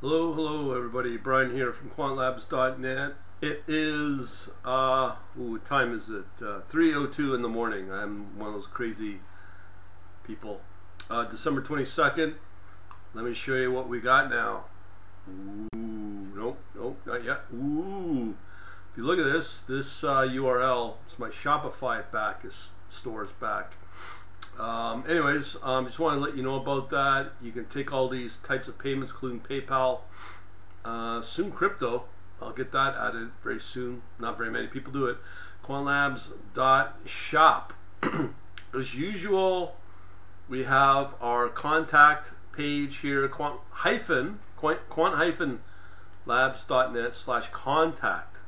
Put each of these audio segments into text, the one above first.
Hello, hello, everybody. Brian here from quantlabs.net. It is, uh, ooh, what time is it? Uh, 3.02 in the morning. I'm one of those crazy people. Uh, December 22nd. Let me show you what we got now. Ooh, nope, nope, not yet. Ooh. If you look at this, this uh, URL, it's my Shopify back, is stores back. Um, anyways, um, just want to let you know about that. You can take all these types of payments, including PayPal, uh, soon crypto. I'll get that added very soon. Not very many people do it. Quantlabs.shop. As usual, we have our contact page here, quant hyphen, quant, quant hyphen labs.net slash contact.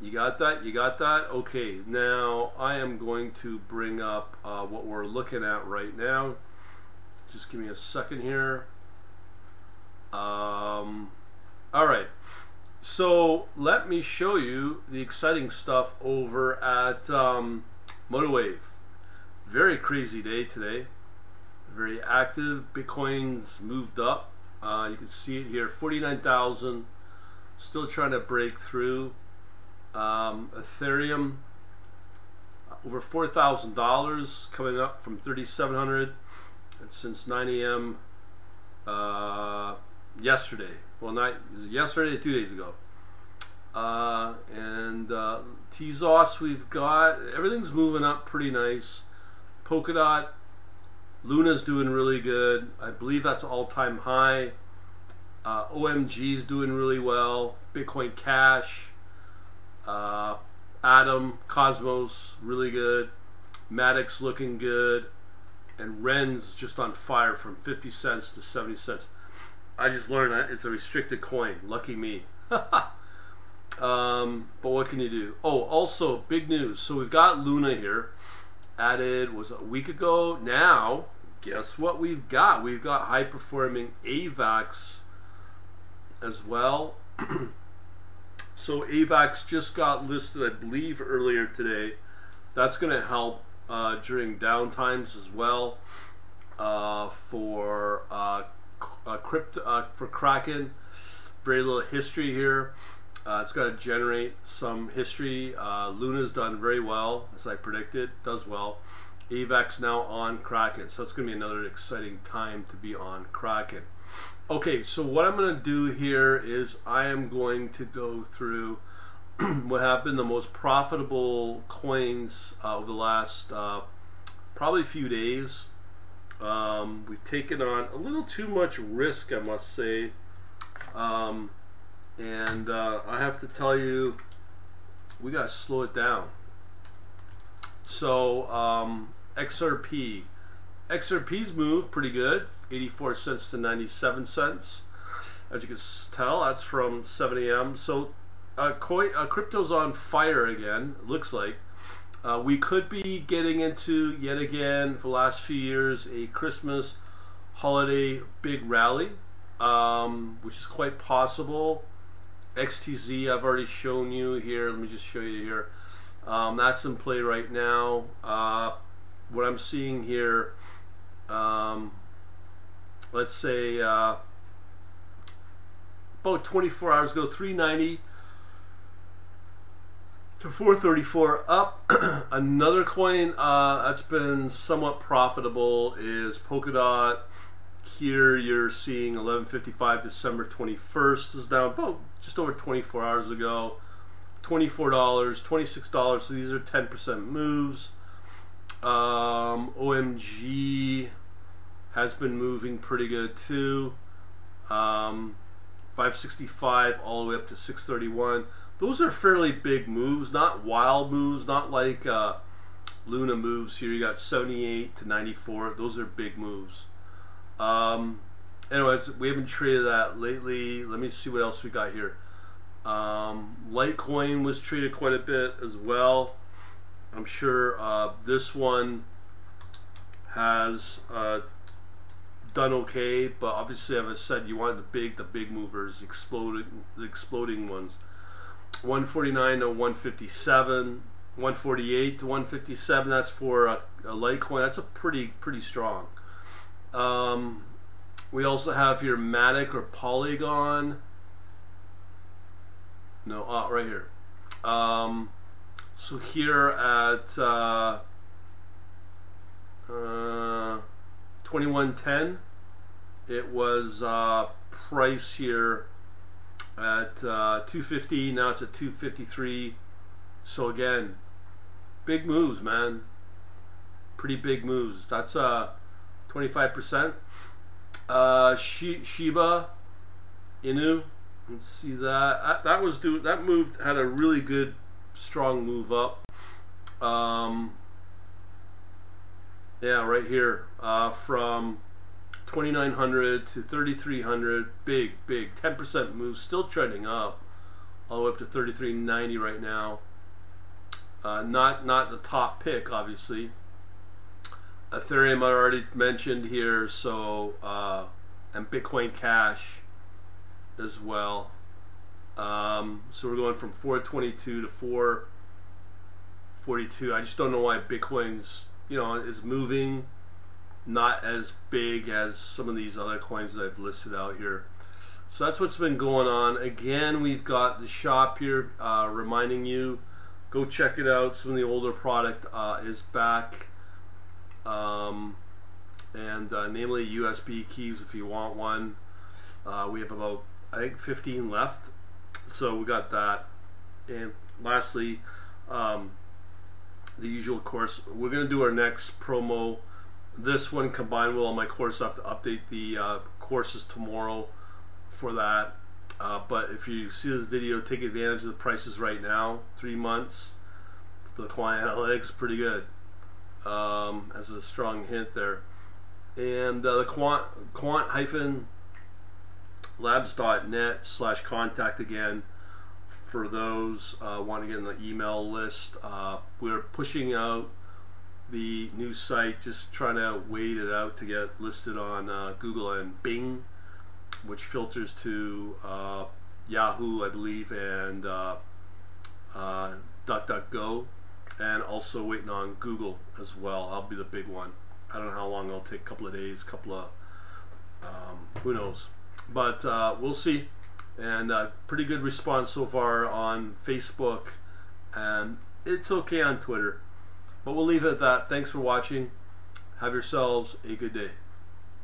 You got that? You got that? Okay, now I am going to bring up uh, what we're looking at right now. Just give me a second here. Um, all right. So let me show you the exciting stuff over at um, MotiveWave. Very crazy day today. Very active. Bitcoin's moved up. Uh, you can see it here 49,000. Still trying to break through. Um, Ethereum over four thousand dollars coming up from thirty seven hundred and since nine a.m. Uh, yesterday. Well, not yesterday two days ago. Uh, and uh, Tezos we've got everything's moving up pretty nice. Polkadot, Luna's doing really good. I believe that's all time high. Uh, OMG's doing really well. Bitcoin Cash. Uh, Atom, Cosmos, really good. Matic looking good. And Ren's just on fire from 50 cents to 70 cents. I just learned that it's a restricted coin. Lucky me. um, but what can you do? Oh, also, big news. So we've got Luna here. Added, was a week ago. Now, guess what we've got? We've got high performing AVAX as well. So AVAX just got listed, I believe, earlier today. That's going to help uh, during downtimes as well uh, for uh, uh crypto uh, for Kraken. Very little history here. Uh, it's got to generate some history. Luna's done very well, as I predicted, does well. AVAX now on Kraken, so it's going to be another exciting time to be on Kraken. Okay, so what I'm going to do here is I am going to go through what have been the most profitable coins uh, over the last uh, probably few days. Um, we've taken on a little too much risk, I must say. Um, and uh, I have to tell you, we got to slow it down. So, um, XRP. XRP's moved pretty good, 84 cents to 97 cents. As you can tell, that's from 7 a.m. So, uh, uh, crypto's on fire again. Looks like uh, we could be getting into yet again for the last few years a Christmas holiday big rally, um, which is quite possible. XTZ, I've already shown you here. Let me just show you here. Um, that's in play right now. Uh, what I'm seeing here um, let's say uh, about 24 hours ago, 390 to 434 up. Another coin uh, that's been somewhat profitable is Polkadot. Here you're seeing 1155 December 21st is down about just over 24 hours ago. $24, $26. So these are 10% moves. Um, OMG has been moving pretty good too. Um, 565 all the way up to 631. Those are fairly big moves, not wild moves, not like uh, Luna moves. Here you got 78 to 94. Those are big moves. Um, anyways, we haven't traded that lately. Let me see what else we got here. Um, Litecoin was traded quite a bit as well. I'm sure uh, this one has uh, done okay, but obviously, as I said, you want the big, the big movers, exploding, the exploding ones. 149 to 157, 148 to 157. That's for a, a Litecoin. That's a pretty, pretty strong. Um, we also have here Matic or Polygon. No, uh, right here. Um, so here at uh, uh, 2110, it was uh, price here at uh, 250. Now it's at 253. So again, big moves, man. Pretty big moves. That's uh 25%. Uh, Shiba Inu. Let's see that. That, that was do that moved had a really good strong move up. Um, yeah, right here uh, from 2900 to 3300. Big, big 10% move. Still trending up, all the way up to 3390 right now. Uh, not not the top pick, obviously. Ethereum I already mentioned here, so uh, and Bitcoin Cash as well. Um, so we're going from 422 to 442. I just don't know why Bitcoin's you know is moving not as big as some of these other coins that I've listed out here. So that's what's been going on. Again, we've got the shop here uh, reminding you go check it out. Some of the older product uh, is back. Um, and uh, namely USB keys if you want one. Uh, we have about I think 15 left, so we got that. And lastly, um, the usual course. We're gonna do our next promo. This one combined with all my courses. I have to update the uh, courses tomorrow for that. Uh, but if you see this video, take advantage of the prices right now. Three months for the Quant Analytics, pretty good. Um, as a strong hint there. And uh, the quant, quant hyphen labs.net slash contact again for those uh, want to get in the email list. Uh, we're pushing out the new site, just trying to wait it out to get listed on uh, Google and Bing, which filters to uh, Yahoo, I believe, and uh, uh, DuckDuckGo, and also waiting on Google as well. I'll be the big one. I don't know how long it'll take, a couple of days, couple of, um, who knows. But uh, we'll see. And uh, pretty good response so far on Facebook. And it's okay on Twitter. But we'll leave it at that. Thanks for watching. Have yourselves a good day.